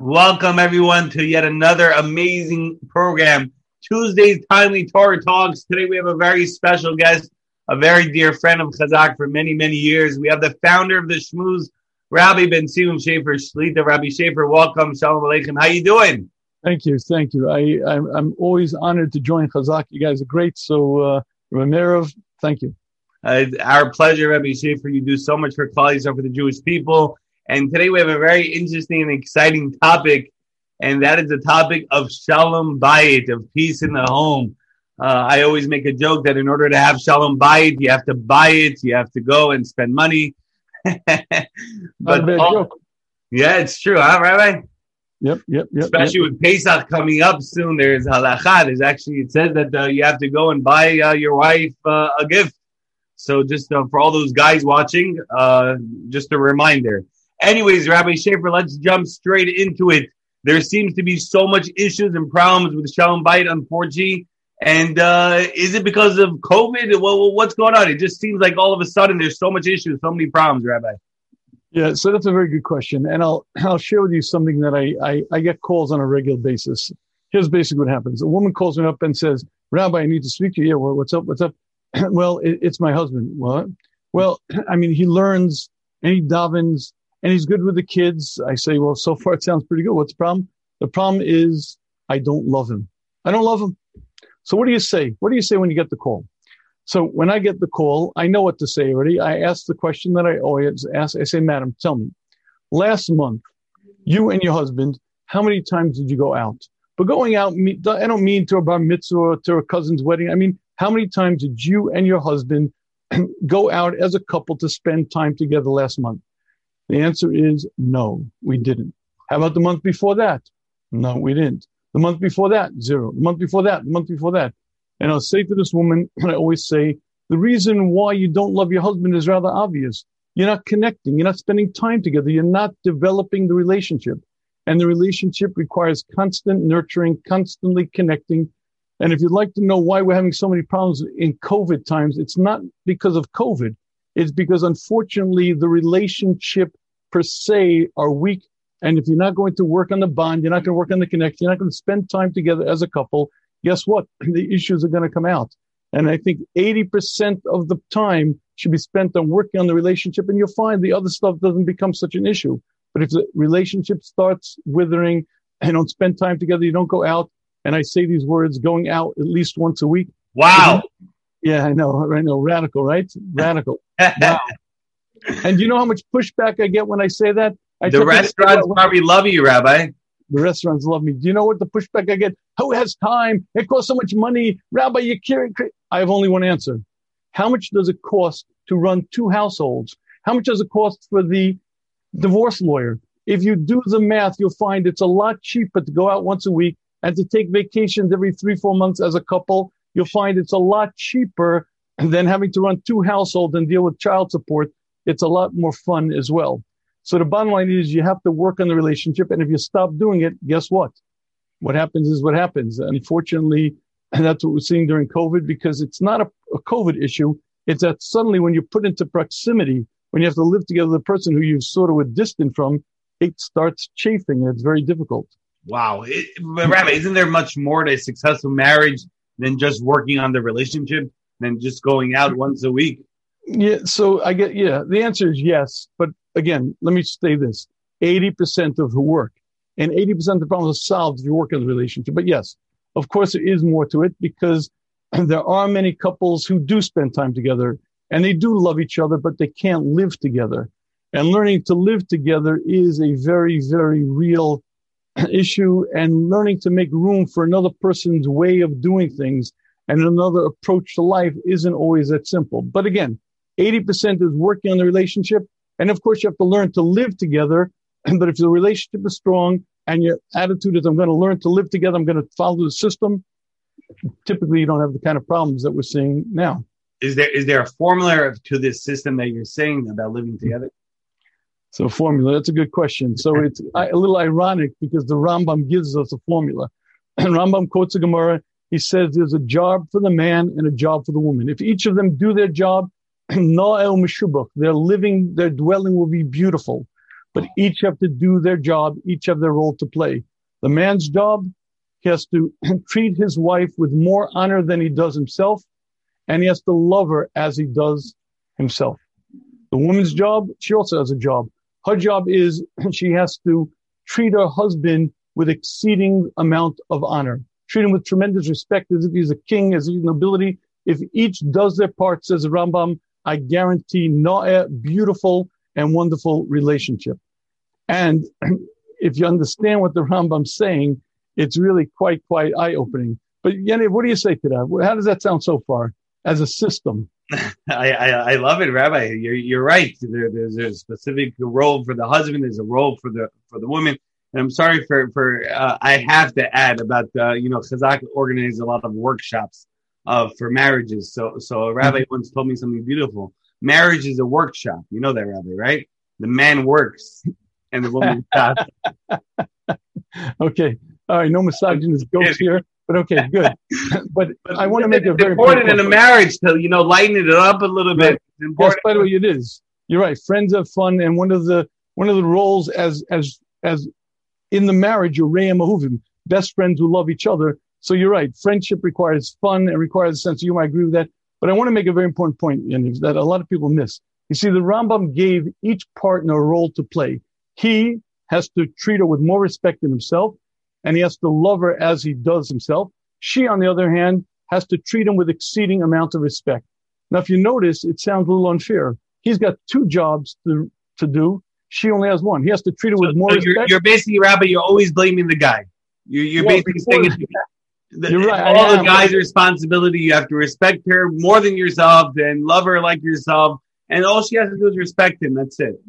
Welcome everyone to yet another amazing program. Tuesday's Timely Torah Talks. Today we have a very special guest, a very dear friend of Chazak for many, many years. We have the founder of the Shmuz, Rabbi Bentzion Shafier Shlita. Rabbi Shafier, welcome. Shalom Aleichem. How you doing? Thank you, thank you. I, I'm, I'm always honored to join Chazak. You guys are great. So, uh, Ramirov, thank you. Uh, our pleasure, Rabbi Shafier. You do so much for Klal for the Jewish people. And today we have a very interesting and exciting topic, and that is the topic of Shalom Bayit, of peace in the home. Uh, I always make a joke that in order to have Shalom Bayit, you have to buy it, you have to go and spend money. but all, yeah, it's true, huh, Rabbi? Yep, yep, yep. Especially yep. with Pesach coming up soon, there's halacha. There's actually it says that uh, you have to go and buy uh, your wife uh, a gift. So just uh, for all those guys watching, uh, just a reminder. Anyways, Rabbi Shafier, let's jump straight into it. There seems to be so much issues and problems with Shalom Bayit on 4G. And uh, is it because of COVID? Well, what's going on? It just seems like all of a sudden there's so much issues, so many problems, Rabbi. Yeah, so that's a very good question, and I'll I'll share with you something that I, I I get calls on a regular basis. Here's basically what happens: a woman calls me up and says, "Rabbi, I need to speak to you." Yeah, well, what's up? What's up? well, it, it's my husband. What? Well, I mean, he learns and he davens and he's good with the kids. I say, well, so far it sounds pretty good. What's the problem? The problem is I don't love him. I don't love him. So what do you say? What do you say when you get the call? So when I get the call, I know what to say already. I ask the question that I always ask. I say, Madam, tell me, last month, you and your husband, how many times did you go out? But going out, I don't mean to a bar mitzvah or to a cousin's wedding. I mean, how many times did you and your husband go out as a couple to spend time together last month? The answer is no, we didn't. How about the month before that? No, we didn't. The month before that, zero. The month before that, the month before that. And I'll say to this woman, and I always say, the reason why you don't love your husband is rather obvious. You're not connecting. You're not spending time together. You're not developing the relationship. And the relationship requires constant nurturing, constantly connecting. And if you'd like to know why we're having so many problems in COVID times, it's not because of COVID is because unfortunately the relationship per se are weak. And if you're not going to work on the bond, you're not going to work on the connection, you're not going to spend time together as a couple, guess what? The issues are going to come out. And I think 80% of the time should be spent on working on the relationship and you'll find the other stuff doesn't become such an issue. But if the relationship starts withering and don't spend time together, you don't go out. And I say these words going out at least once a week. Wow. Yeah, I know. I know. Radical, right? Radical. Wow. And you know how much pushback I get when I say that? I the restaurants it, probably love you, Rabbi. The restaurants love me. Do you know what the pushback I get? Who has time? It costs so much money. Rabbi, you're carrying. I have only one answer. How much does it cost to run two households? How much does it cost for the divorce lawyer? If you do the math, you'll find it's a lot cheaper to go out once a week and to take vacations every three, four months as a couple you'll find it's a lot cheaper than having to run two households and deal with child support. It's a lot more fun as well. So the bottom line is you have to work on the relationship. And if you stop doing it, guess what? What happens is what happens. Unfortunately, and that's what we're seeing during COVID because it's not a, a COVID issue. It's that suddenly when you put into proximity, when you have to live together with the person who you sort of were distant from, it starts chafing and it's very difficult. Wow. It, Rabbi, isn't there much more to a successful marriage than just working on the relationship than just going out once a week? Yeah, so I get yeah. The answer is yes, but again, let me say this: eighty percent of the work and eighty percent of the problems are solved if you work on the relationship. But yes, of course, there is more to it because there are many couples who do spend time together and they do love each other, but they can't live together. And learning to live together is a very, very real issue and learning to make room for another person's way of doing things and another approach to life isn't always that simple. But again, 80% is working on the relationship. And of course, you have to learn to live together. But if the relationship is strong and your attitude is, I'm going to learn to live together, I'm going to follow the system, typically you don't have the kind of problems that we're seeing now. Is there is there a formula to this system that you're saying about living together? So formula, that's a good question. So it's a little ironic because the Rambam gives us a formula. And Rambam quotes a Gemara. He says there's a job for the man and a job for the woman. If each of them do their job, their living, their dwelling will be beautiful. but each have to do their job, each have their role to play. The man's job, he has to treat his wife with more honor than he does himself, and he has to love her as he does himself. The woman's job, she also has a job. Her job is she has to treat her husband with exceeding amount of honor, treat him with tremendous respect as if he's a king, as if he's nobility. If each does their part, says Rambam, I guarantee a beautiful and wonderful relationship. And if you understand what the Rambam's saying, it's really quite, quite eye opening. But Yaniv, what do you say to that? How does that sound so far as a system? I, I, I, love it, Rabbi. You're, you're right. There, there's a specific role for the husband. There's a role for the for the woman. And I'm sorry for for uh, I have to add about uh, you know Chazak organizes a lot of workshops uh, for marriages. So so a rabbi mm-hmm. once told me something beautiful. Marriage is a workshop. You know that, Rabbi, right? The man works and the woman stops. okay. All right. No misogynist ghost here. But okay, good. but, but I want to make a very important in a marriage to you know lighten it up a little bit. Yes, by the way, it is. You're right. Friends have fun, and one of the one of the roles as as as in the marriage, you're Re'im Ahuvim, best friends who love each other. So you're right. Friendship requires fun and requires a sense of humor. I agree with that. But I want to make a very important point, Yaniv, that a lot of people miss. You see, the Rambam gave each partner a role to play. He has to treat her with more respect than himself and he has to love her as he does himself. She, on the other hand, has to treat him with exceeding amount of respect. Now, if you notice, it sounds a little unfair. He's got two jobs to, to do. She only has one. He has to treat her so, with more so respect. You're, you're, basically, Rabbi, you're always blaming the guy. You're, you're well, basically saying the, you're right, all the guy's responsibility. You have to respect her more than yourself and love her like yourself. And all she has to do is respect him. That's it.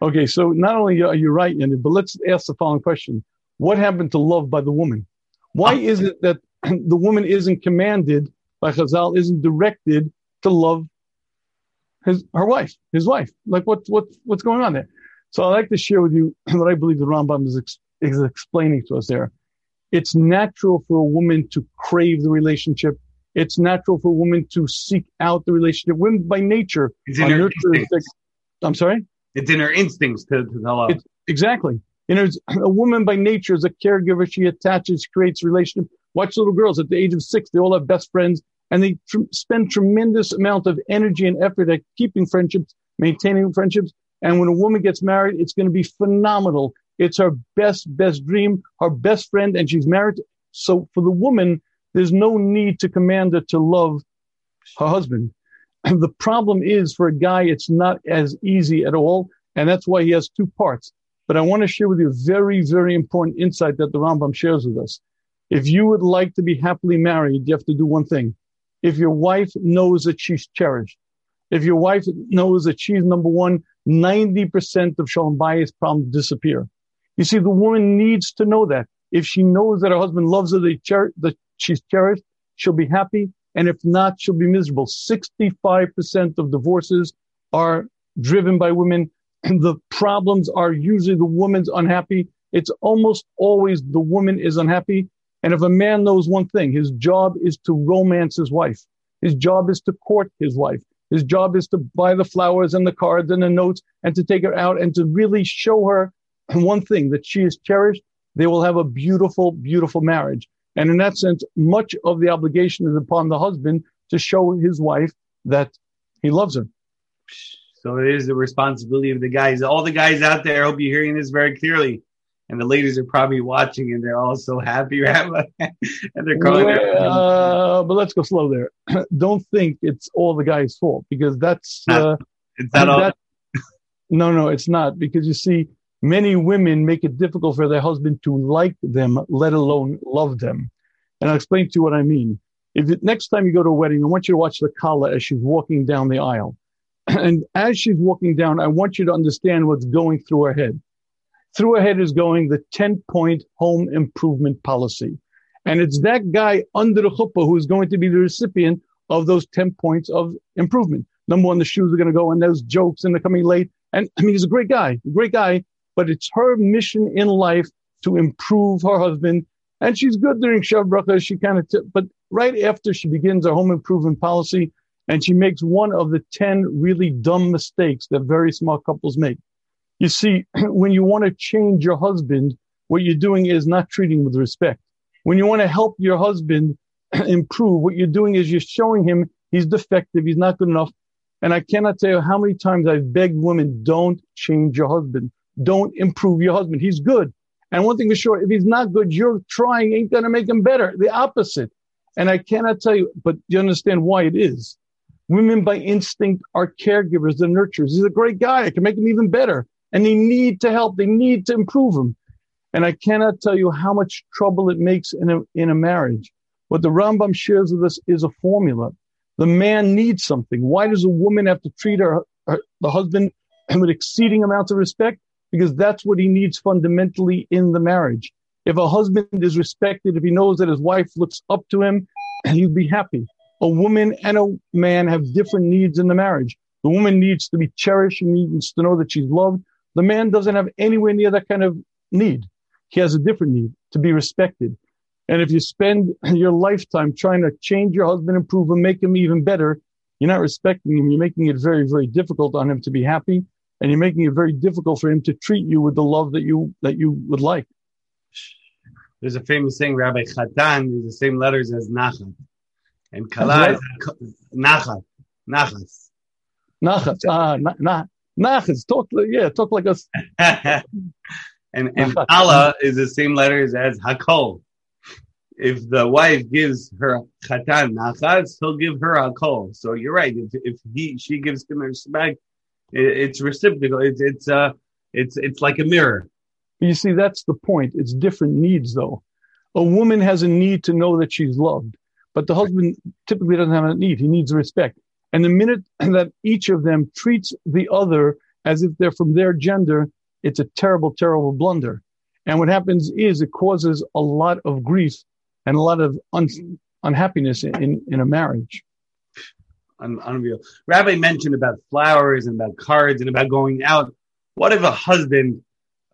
Okay, so not only are you right, but let's ask the following question. What happened to love by the woman? Why uh-huh. is it that the woman isn't commanded by Chazal, isn't directed to love his her wife, his wife? Like what what what's going on there? So I'd like to share with you what I believe the Rambam is, ex- is explaining to us there. It's natural for a woman to crave the relationship. It's natural for a woman to seek out the relationship. Women by nature are nurturers. I'm sorry? It's in her instincts to, to love. It's, exactly. You know, a woman by nature is a caregiver. She attaches, creates relationship. Watch little girls at the age of six. They all have best friends and they tr- spend tremendous amount of energy and effort at keeping friendships, maintaining friendships. And when a woman gets married, it's going to be phenomenal. It's her best, best dream, her best friend, and she's married. So for the woman, there's no need to command her to love her husband. And the problem is for a guy, it's not as easy at all. And that's why he has two parts. But I want to share with you a very, very important insight that the Rambam shares with us. If you would like to be happily married, you have to do one thing. If your wife knows that she's cherished, if your wife knows that she's number one, 90% of Shalom Bayis problems disappear. You see, the woman needs to know that. If she knows that her husband loves her, that she's cherished, she'll be happy. And if not, she'll be miserable. 65% of divorces are driven by women And the problems are usually the woman's unhappy. It's almost always the woman is unhappy. And if a man knows one thing, his job is to romance his wife. His job is to court his wife. His job is to buy the flowers and the cards and the notes and to take her out and to really show her one thing that she is cherished. They will have a beautiful, beautiful marriage. And in that sense, much of the obligation is upon the husband to show his wife that he loves her. So it is the responsibility of the guys. All the guys out there, I hope you're hearing this very clearly. And the ladies are probably watching and they're all so happy. and they're calling uh, But let's go slow there. Don't think it's all the guy's fault because that's. Not, uh, it's not all. That, no, no, it's not. Because you see, many women make it difficult for their husband to like them, let alone love them. And I'll explain to you what I mean. If it, next time you go to a wedding, I want you to watch the kala as she's walking down the aisle. And as she's walking down, I want you to understand what's going through her head. Through ahead is going the 10 point home improvement policy. And it's that guy under the chuppah who's going to be the recipient of those 10 points of improvement. Number one, the shoes are going to go and those jokes and they're coming late. And I mean, he's a great guy, great guy, but it's her mission in life to improve her husband. And she's good during Shav Bracha. She kind of, t- but right after she begins her home improvement policy, and she makes one of the 10 really dumb mistakes that very small couples make. You see, when you want to change your husband, what you're doing is not treating with respect. When you want to help your husband improve, what you're doing is you're showing him he's defective, he's not good enough. And I cannot tell you how many times I've begged women, don't change your husband. Don't improve your husband. He's good. And one thing for sure, if he's not good, you're trying ain't going to make him better. The opposite. And I cannot tell you, but you understand why it is. Women by instinct are caregivers, they're nurturers. He's a great guy. I can make him even better. And they need to help. They need to improve him. And I cannot tell you how much trouble it makes in a, in a marriage. What the Rambam shares with us is a formula. The man needs something. Why does a woman have to treat her, her the husband with exceeding amounts of respect? Because that's what he needs fundamentally in the marriage. If a husband is respected, if he knows that his wife looks up to him, he'd be happy. A woman and a man have different needs in the marriage. The woman needs to be cherished. She needs to know that she's loved. The man doesn't have anywhere near that kind of need. He has a different need to be respected. And if you spend your lifetime trying to change your husband, improve him, make him even better, you're not respecting him. You're making it very, very difficult on him to be happy. And you're making it very difficult for him to treat you with the love that you, that you would like. There's a famous saying, Rabbi Chatan, is the same letters as Nachat. And Kala is Nachat. Nachas. Nachat. Ah, na, Nachas. Talk, yeah, talk like us. and and Allah is the same letters as Hakol. If the wife gives her Chatan Nachas, he'll give her Hakol. So you're right. If, if he she gives him respect, it, it's reciprocal. It's it's uh it's it's like a mirror. You see, that's the point. It's different needs, though. A woman has a need to know that she's loved, but the husband typically doesn't have a need. He needs respect. And the minute that each of them treats the other as if they're from their gender, it's a terrible, terrible blunder. And what happens is it causes a lot of grief and a lot of un- unhappiness in, in a marriage. unreal. Rabbi mentioned about flowers and about cards and about going out. What if a husband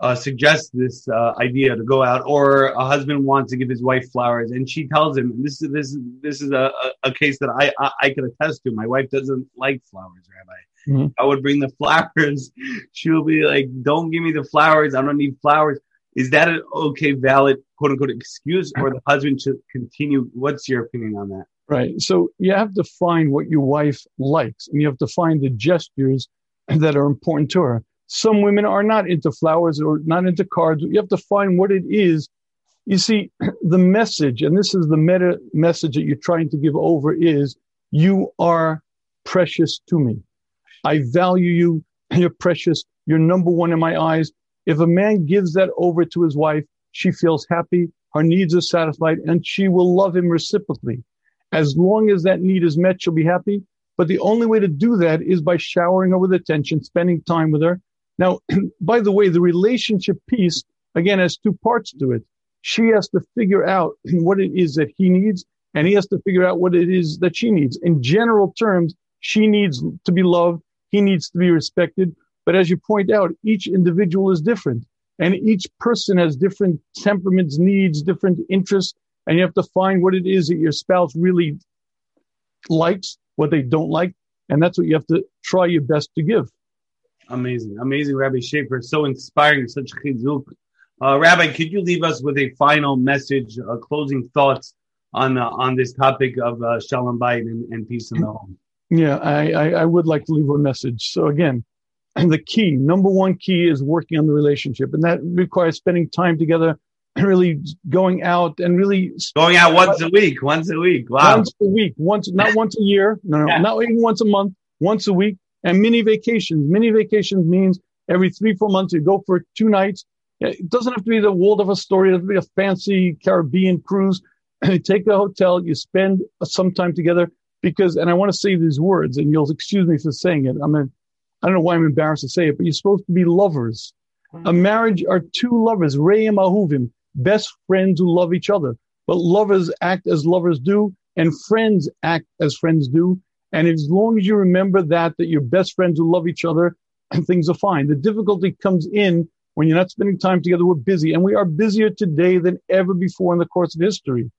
uh, suggests this uh, idea to go out, or a husband wants to give his wife flowers, and she tells him, "This is this this is a, a, case that I, I, I can attest to. My wife doesn't like flowers, Rabbi. Mm-hmm. I would bring the flowers. She'll be like, "Don't give me the flowers. I don't need flowers." Is that an okay, valid, quote unquote, excuse, or the husband should continue? What's your opinion on that? Right. So you have to find what your wife likes, and you have to find the gestures that are important to her. Some women are not into flowers or not into cards. You have to find what it is. You see, the message, and this is the meta message that you're trying to give over is you are precious to me. I value you. You're precious. You're number one in my eyes. If a man gives that over to his wife, she feels happy. Her needs are satisfied and she will love him reciprocally. As long as that need is met, she'll be happy. But the only way to do that is by showering her with attention, spending time with her, now, by the way, the relationship piece, again, has two parts to it. She has to figure out what it is that he needs, and he has to figure out what it is that she needs. In general terms, she needs to be loved. He needs to be respected. But as you point out, each individual is different and each person has different temperaments, needs, different interests. And you have to find what it is that your spouse really likes, what they don't like. And that's what you have to try your best to give. Amazing, amazing, Rabbi Shafier. So inspiring, such chizuk. Uh, Rabbi, could you leave us with a final message, uh, closing thoughts on uh, on this topic of uh, Shalom Bayit and, and, peace in the home? Yeah, I, I, I would like to leave a message. So again, and the key, number one key is working on the relationship, and that requires spending time together, really going out and really going out once a week, once a week. Wow, once a week, once not once a year, no, no, not even once a month, once a week and mini vacations. Mini vacations means every three, four months you go for two nights. It doesn't have to be the Waldorf Astoria. It doesn't have to be a fancy Caribbean cruise. you take a hotel, you spend some time together because, and I want to say these words and you'll excuse me for saying it. I'm a, I don't know why I'm embarrassed to say it, but you're supposed to be lovers. Mm-hmm. A marriage are two lovers, Re'im Ahuvim, best friends who love each other. But lovers act as lovers do and friends act as friends do. And as long as you remember that, that you're best friends who love each other and things are fine. The difficulty comes in when you're not spending time together. We're busy and we are busier today than ever before in the course of history.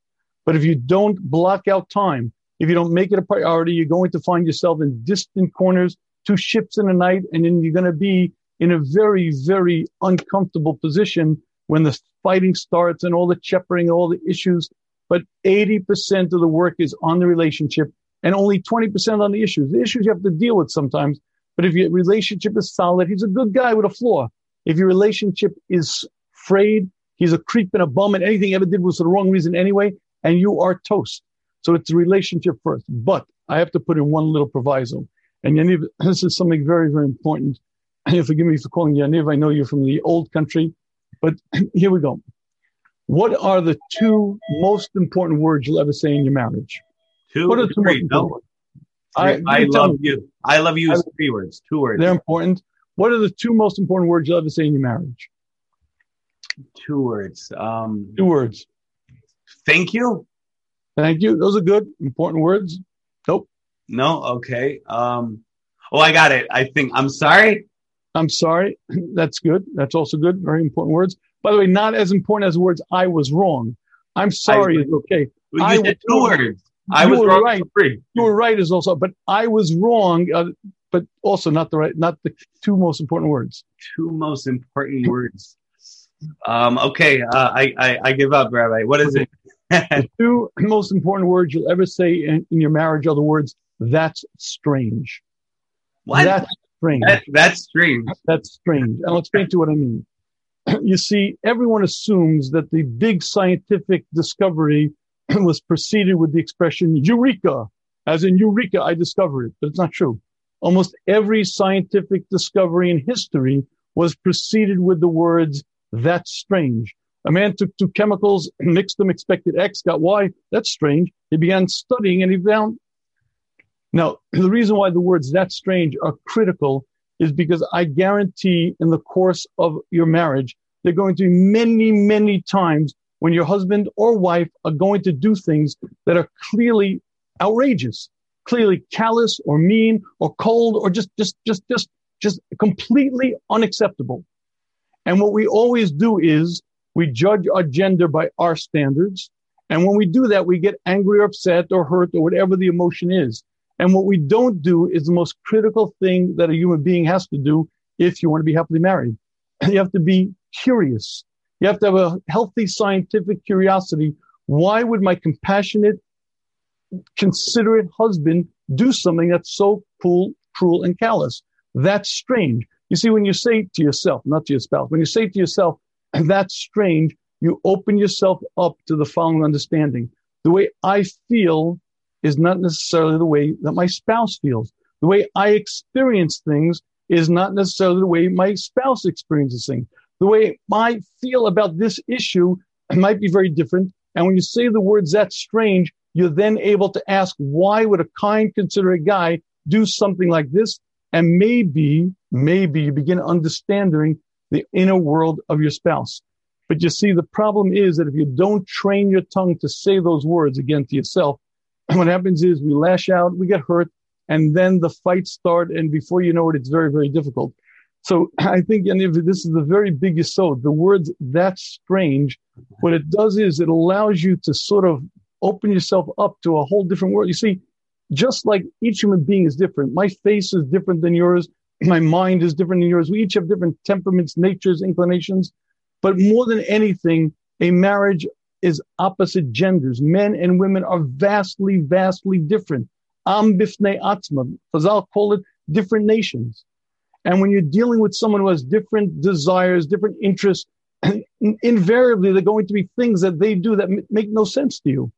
But if you don't block out time, if you don't make it a priority, you're going to find yourself in distant corners, two ships in a night, and then you're going to be in a very, very uncomfortable position when the fighting starts and all the cheppering, all the issues. But 80% of the work is on the relationship and only 20% on the issues. The issues you have to deal with sometimes. But if your relationship is solid, he's a good guy with a flaw. If your relationship is frayed, he's a creep and a bum and anything he ever did was for the wrong reason anyway, and you are toast. So it's a relationship first. But I have to put in one little proviso. And Yaniv, this is something very, very important. Forgive me for calling you Yaniv. I know you're from the old country, but here we go. What are the two most important words you'll ever say in your marriage? Two, What are two three, no. I, I you love me. you. I love you is three words, two words, They're important. What are the two most important words you'll ever say in your marriage? two words. Um, Two words. thank you. Thank you. Those are good, important words. Nope. No, okay. Um, oh, I got it. I think I'm sorry. I'm sorry. That's good. That's also good. Very important words. By the way, not as important as the words I was wrong. I'm sorry is okay. You I said two words. I was wrong right. You were right is also, but I was wrong, uh, but also not the right, not the two most important words. Two most important words. Um, okay, uh, I, I I give up, Rabbi. What is it? The two most important words you'll ever say in, in your marriage are the words, that's strange. what? That's strange. That, that's strange. That's strange. And I'll explain to you what I mean. You see, everyone assumes that the big scientific discovery was preceded with the expression eureka, as in eureka, I discovered it, but it's not true. Almost every scientific discovery in history was preceded with the words, that's strange. A man took two chemicals, mixed them, expected X, got Y. That's strange. He began studying and he found. Now, the reason why the words that's strange are critical is because I guarantee in the course of your marriage, there are going to be many, many times when your husband or wife are going to do things that are clearly outrageous, clearly callous or mean or cold or just, just, just, just, just completely unacceptable. And what we always do is we judge our gender by our standards. And when we do that, we get angry or upset or hurt or whatever the emotion is. And what we don't do is the most critical thing that a human being has to do if you want to be happily married. You have to be curious. You have to have a healthy scientific curiosity. Why would my compassionate, considerate husband do something that's so cruel, cruel and callous? That's strange. You see, when you say to yourself, not to your spouse, when you say to yourself, that's strange, you open yourself up to the following understanding. The way I feel is not necessarily the way that my spouse feels. The way I experience things is not necessarily the way my spouse experiences things. The way I feel about this issue might be very different. And when you say the words that's strange, you're then able to ask, why would a kind, considerate guy do something like this? And maybe, maybe you begin understanding the inner world of your spouse. But you see, the problem is that if you don't train your tongue to say those words again to yourself, what happens is we lash out, we get hurt, and then the fights start. And before you know it, it's very, very difficult. So I think, and if this is the very biggest so the words that's strange, what it does is it allows you to sort of open yourself up to a whole different world. You see, just like each human being is different, my face is different than yours, my mind is different than yours. We each have different temperaments, natures, inclinations. But more than anything, a marriage is opposite genders. Men and women are vastly, vastly different. Am bifnei atzma. Chazal call it different nations. And when you're dealing with someone who has different desires, different interests, invariably they're going to be things that they do that make no sense to you.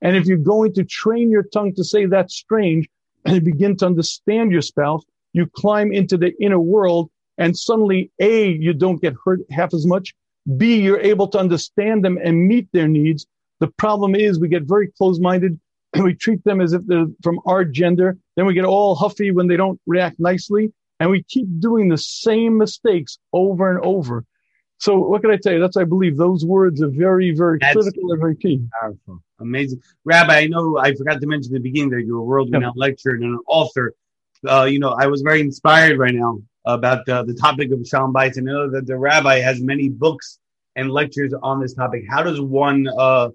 And if you're going to train your tongue to say that's strange and you begin to understand your spouse, you climb into the inner world and suddenly A, you don't get hurt half as much. B, you're able to understand them and meet their needs. The problem is we get very close minded and we treat them as if they're from our gender. Then we get all huffy when they don't react nicely. And we keep doing the same mistakes over and over. So what can I tell you? That's, I believe those words are very, very That's- critical and very key. Powerful. Amazing. Rabbi, I know I forgot to mention at the beginning that you're a world renowned lecturer and an author. Uh, you know, I was very inspired right now about uh, the topic of Shalom Bayis. And I know that the rabbi has many books and lectures on this topic. How does one uh,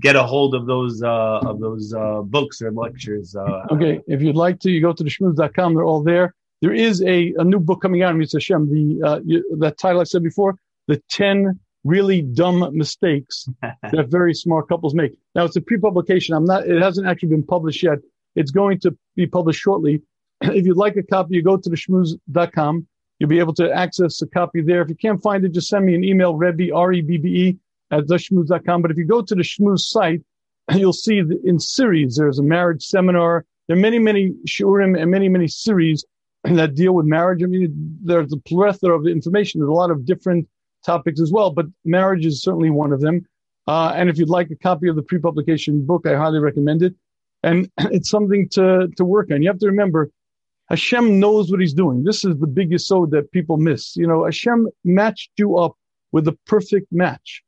get a hold of those uh, of those uh, books or lectures? Uh, Okay. If you'd like to, you go to the shmuz.com. They're all there. There is a, a new book coming out, Mr. Hashem, the, uh, that title I said before, The 10 Really Dumb Mistakes That Very Smart Couples Make. Now, it's a pre-publication. I'm not, it hasn't actually been published yet. It's going to be published shortly. if you'd like a copy, you go to the shmuz.com. You'll be able to access a copy there. If you can't find it, just send me an email, Rebbe, R-E-B-B-E, at theshmuz.com. But if you go to the Shmuz site, you'll see in series, there's a marriage seminar. There are many, many shiurim and many, many series that deal with marriage. I mean, there's a plethora of information. There's a lot of different topics as well, but marriage is certainly one of them. Uh, and if you'd like a copy of the pre-publication book, I highly recommend it. And it's something to, to work on. You have to remember, Hashem knows what he's doing. This is the biggest so that people miss. You know, Hashem matched you up with the perfect match.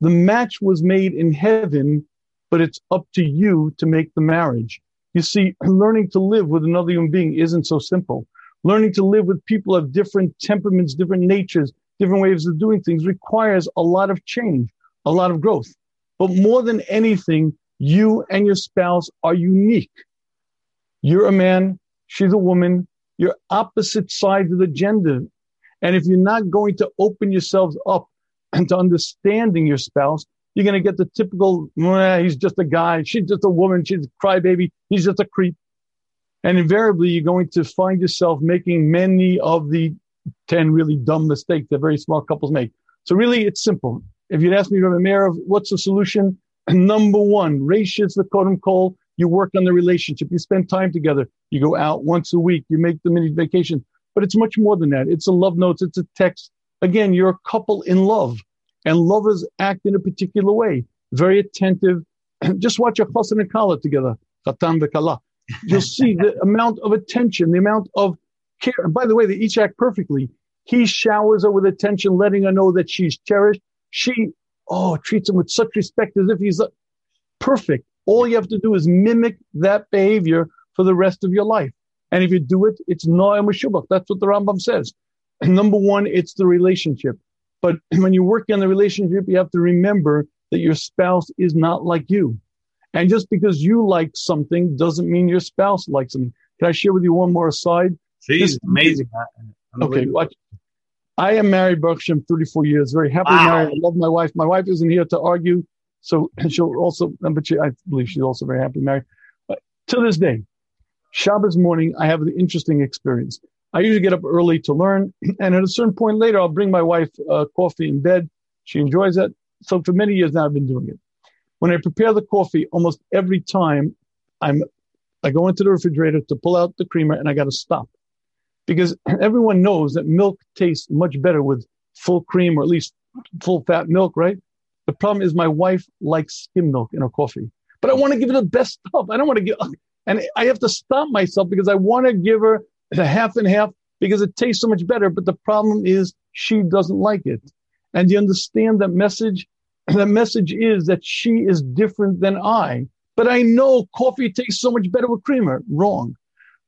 The match was made in heaven, but it's up to you to make the marriage. You see, learning to live with another human being isn't so simple. Learning to live with people of different temperaments, different natures, different ways of doing things requires a lot of change, a lot of growth. But more than anything, you and your spouse are unique. You're a man, she's a woman, you're opposite sides of the gender. And if you're not going to open yourselves up and to understanding your spouse, you're going to get the typical, he's just a guy, she's just a woman, she's a crybaby, he's just a creep. And invariably, you're going to find yourself making many of the 10 really dumb mistakes that very smart couples make. So really, it's simple. If you'd ask me, Rabbi Meir, what's the solution? Number one, ratios the kodem call. You work on the relationship. You spend time together. You go out once a week. You make the mini vacation. But it's much more than that. It's a love notes. It's a text. Again, you're a couple in love and lovers act in a particular way, very attentive. Just watch a chassan and kala together, chatan v'kala. You'll see the amount of attention, the amount of care. And by the way, they each act perfectly. He showers her with attention, letting her know that she's cherished. She, oh, treats him with such respect as if he's perfect. All you have to do is mimic that behavior for the rest of your life. And if you do it, it's noam meshubach. That's what the Rambam says. Number one, it's the relationship. But when you work on the relationship, you have to remember that your spouse is not like you. And just because you like something doesn't mean your spouse likes something. Can I share with you one more aside? She's amazing. Okay, watch. I am married, Baruch Hashem, 34 years, very happily wow. married. I love my wife. My wife isn't here to argue, so she'll also, but she, I believe she's also very happily married. But to this day, Shabbos morning, I have an interesting experience. I usually get up early to learn, and at a certain point later, I'll bring my wife uh, coffee in bed. She enjoys it. So for many years now, I've been doing it. When I prepare the coffee, almost every time I'm, I go into the refrigerator to pull out the creamer, and I got to stop because everyone knows that milk tastes much better with full cream or at least full fat milk, right? The problem is my wife likes skim milk in her coffee, but I want to give her the best stuff. I don't want to give, and I have to stop myself because I want to give her the half and half because it tastes so much better. But the problem is she doesn't like it. And you understand that message? The message is that she is different than I. But I know coffee tastes so much better with creamer. Wrong.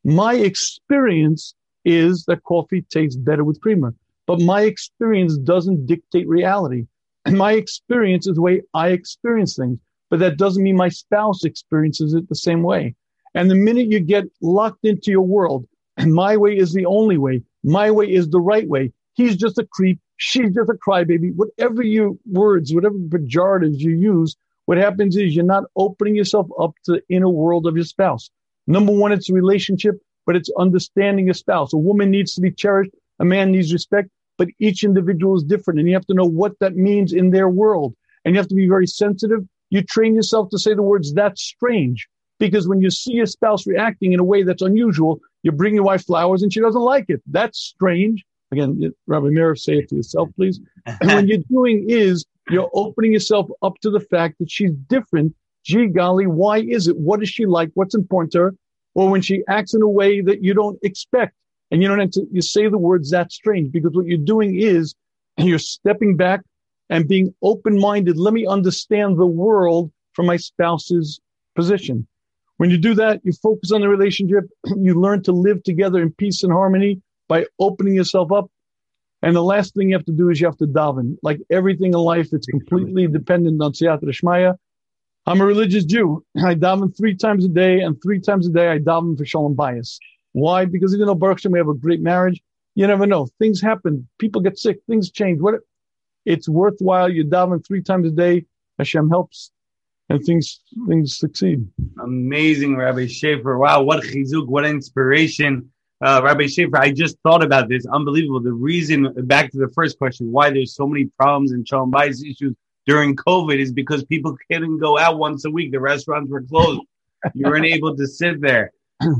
My experience is that coffee tastes better with creamer. But my experience doesn't dictate reality. And my experience is the way I experience things. But that doesn't mean my spouse experiences it the same way. And the minute you get locked into your world, and my way is the only way. My way is the right way. He's just a creep. She's just a crybaby. Whatever your words, whatever pejoratives you use, what happens is you're not opening yourself up to the inner world of your spouse. Number one, it's a relationship, but it's understanding a spouse. A woman needs to be cherished. A man needs respect, but each individual is different and you have to know what that means in their world. And you have to be very sensitive. You train yourself to say the words, that's strange. Because when you see a spouse reacting in a way that's unusual, you bring your wife flowers and she doesn't like it. That's strange. Again, Rabbi Meir, say it to yourself, please. And what you're doing is you're opening yourself up to the fact that she's different. Gee golly, why is it? What does she like? What's important to her? Or when she acts in a way that you don't expect and you don't have to, you say the words that's strange because what you're doing is you're stepping back and being open minded. Let me understand the world from my spouse's position. When you do that, you focus on the relationship. You learn to live together in peace and harmony by opening yourself up. And the last thing you have to do is you have to daven. Like everything in life, it's completely dependent on Siyata Dishmaya. I'm a religious Jew. I daven three times a day, and three times a day I daven for Shalom Bayis. Why? Because even though Baruch Hashem, we have a great marriage, you never know. Things happen. People get sick. Things change. What? It's worthwhile. You daven three times a day. Hashem helps, and things things succeed. Amazing, Rabbi Shafier. Wow, what chizuk, what inspiration. Uh, Rabbi Shafier, I just thought about this. Unbelievable. The reason, back to the first question, why there's so many problems and Shalom Bayis issues during COVID is because people couldn't go out once a week. The restaurants were closed. you weren't able to sit there.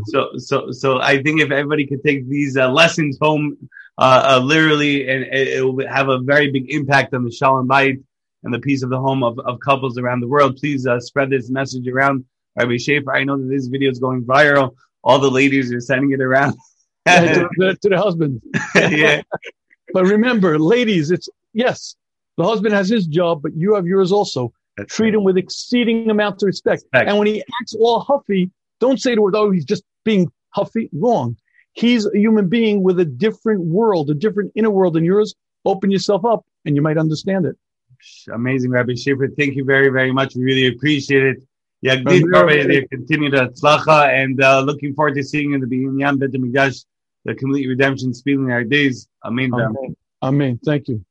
So, so, so I think if everybody could take these uh, lessons home, uh, uh, literally, and it, it, will have a very big impact on the Shalom Bayit and the peace of the home of, of couples around the world. Please uh, spread this message around. Rabbi Shafier, I know that this video is going viral. All the ladies are sending it around. to, the, to the husband. yeah. but remember, ladies, it's yes, the husband has his job, but you have yours also. That's Treat right. him with exceeding amounts of respect. Respect. And when he acts all huffy, don't say to her, oh, he's just being huffy. Wrong. He's a human being with a different world, a different inner world than yours. Open yourself up and you might understand it. Amazing, Rabbi Shafier. Thank you very, very much. We really appreciate it. Yeah, Rabbi good Rabbi, Rabbi. they continue to tzlacha and uh, looking forward to seeing you in the beginning Binyan Bet Mikdash, the complete redemption, speeding our days. Amen. Amen. Amen. Thank you.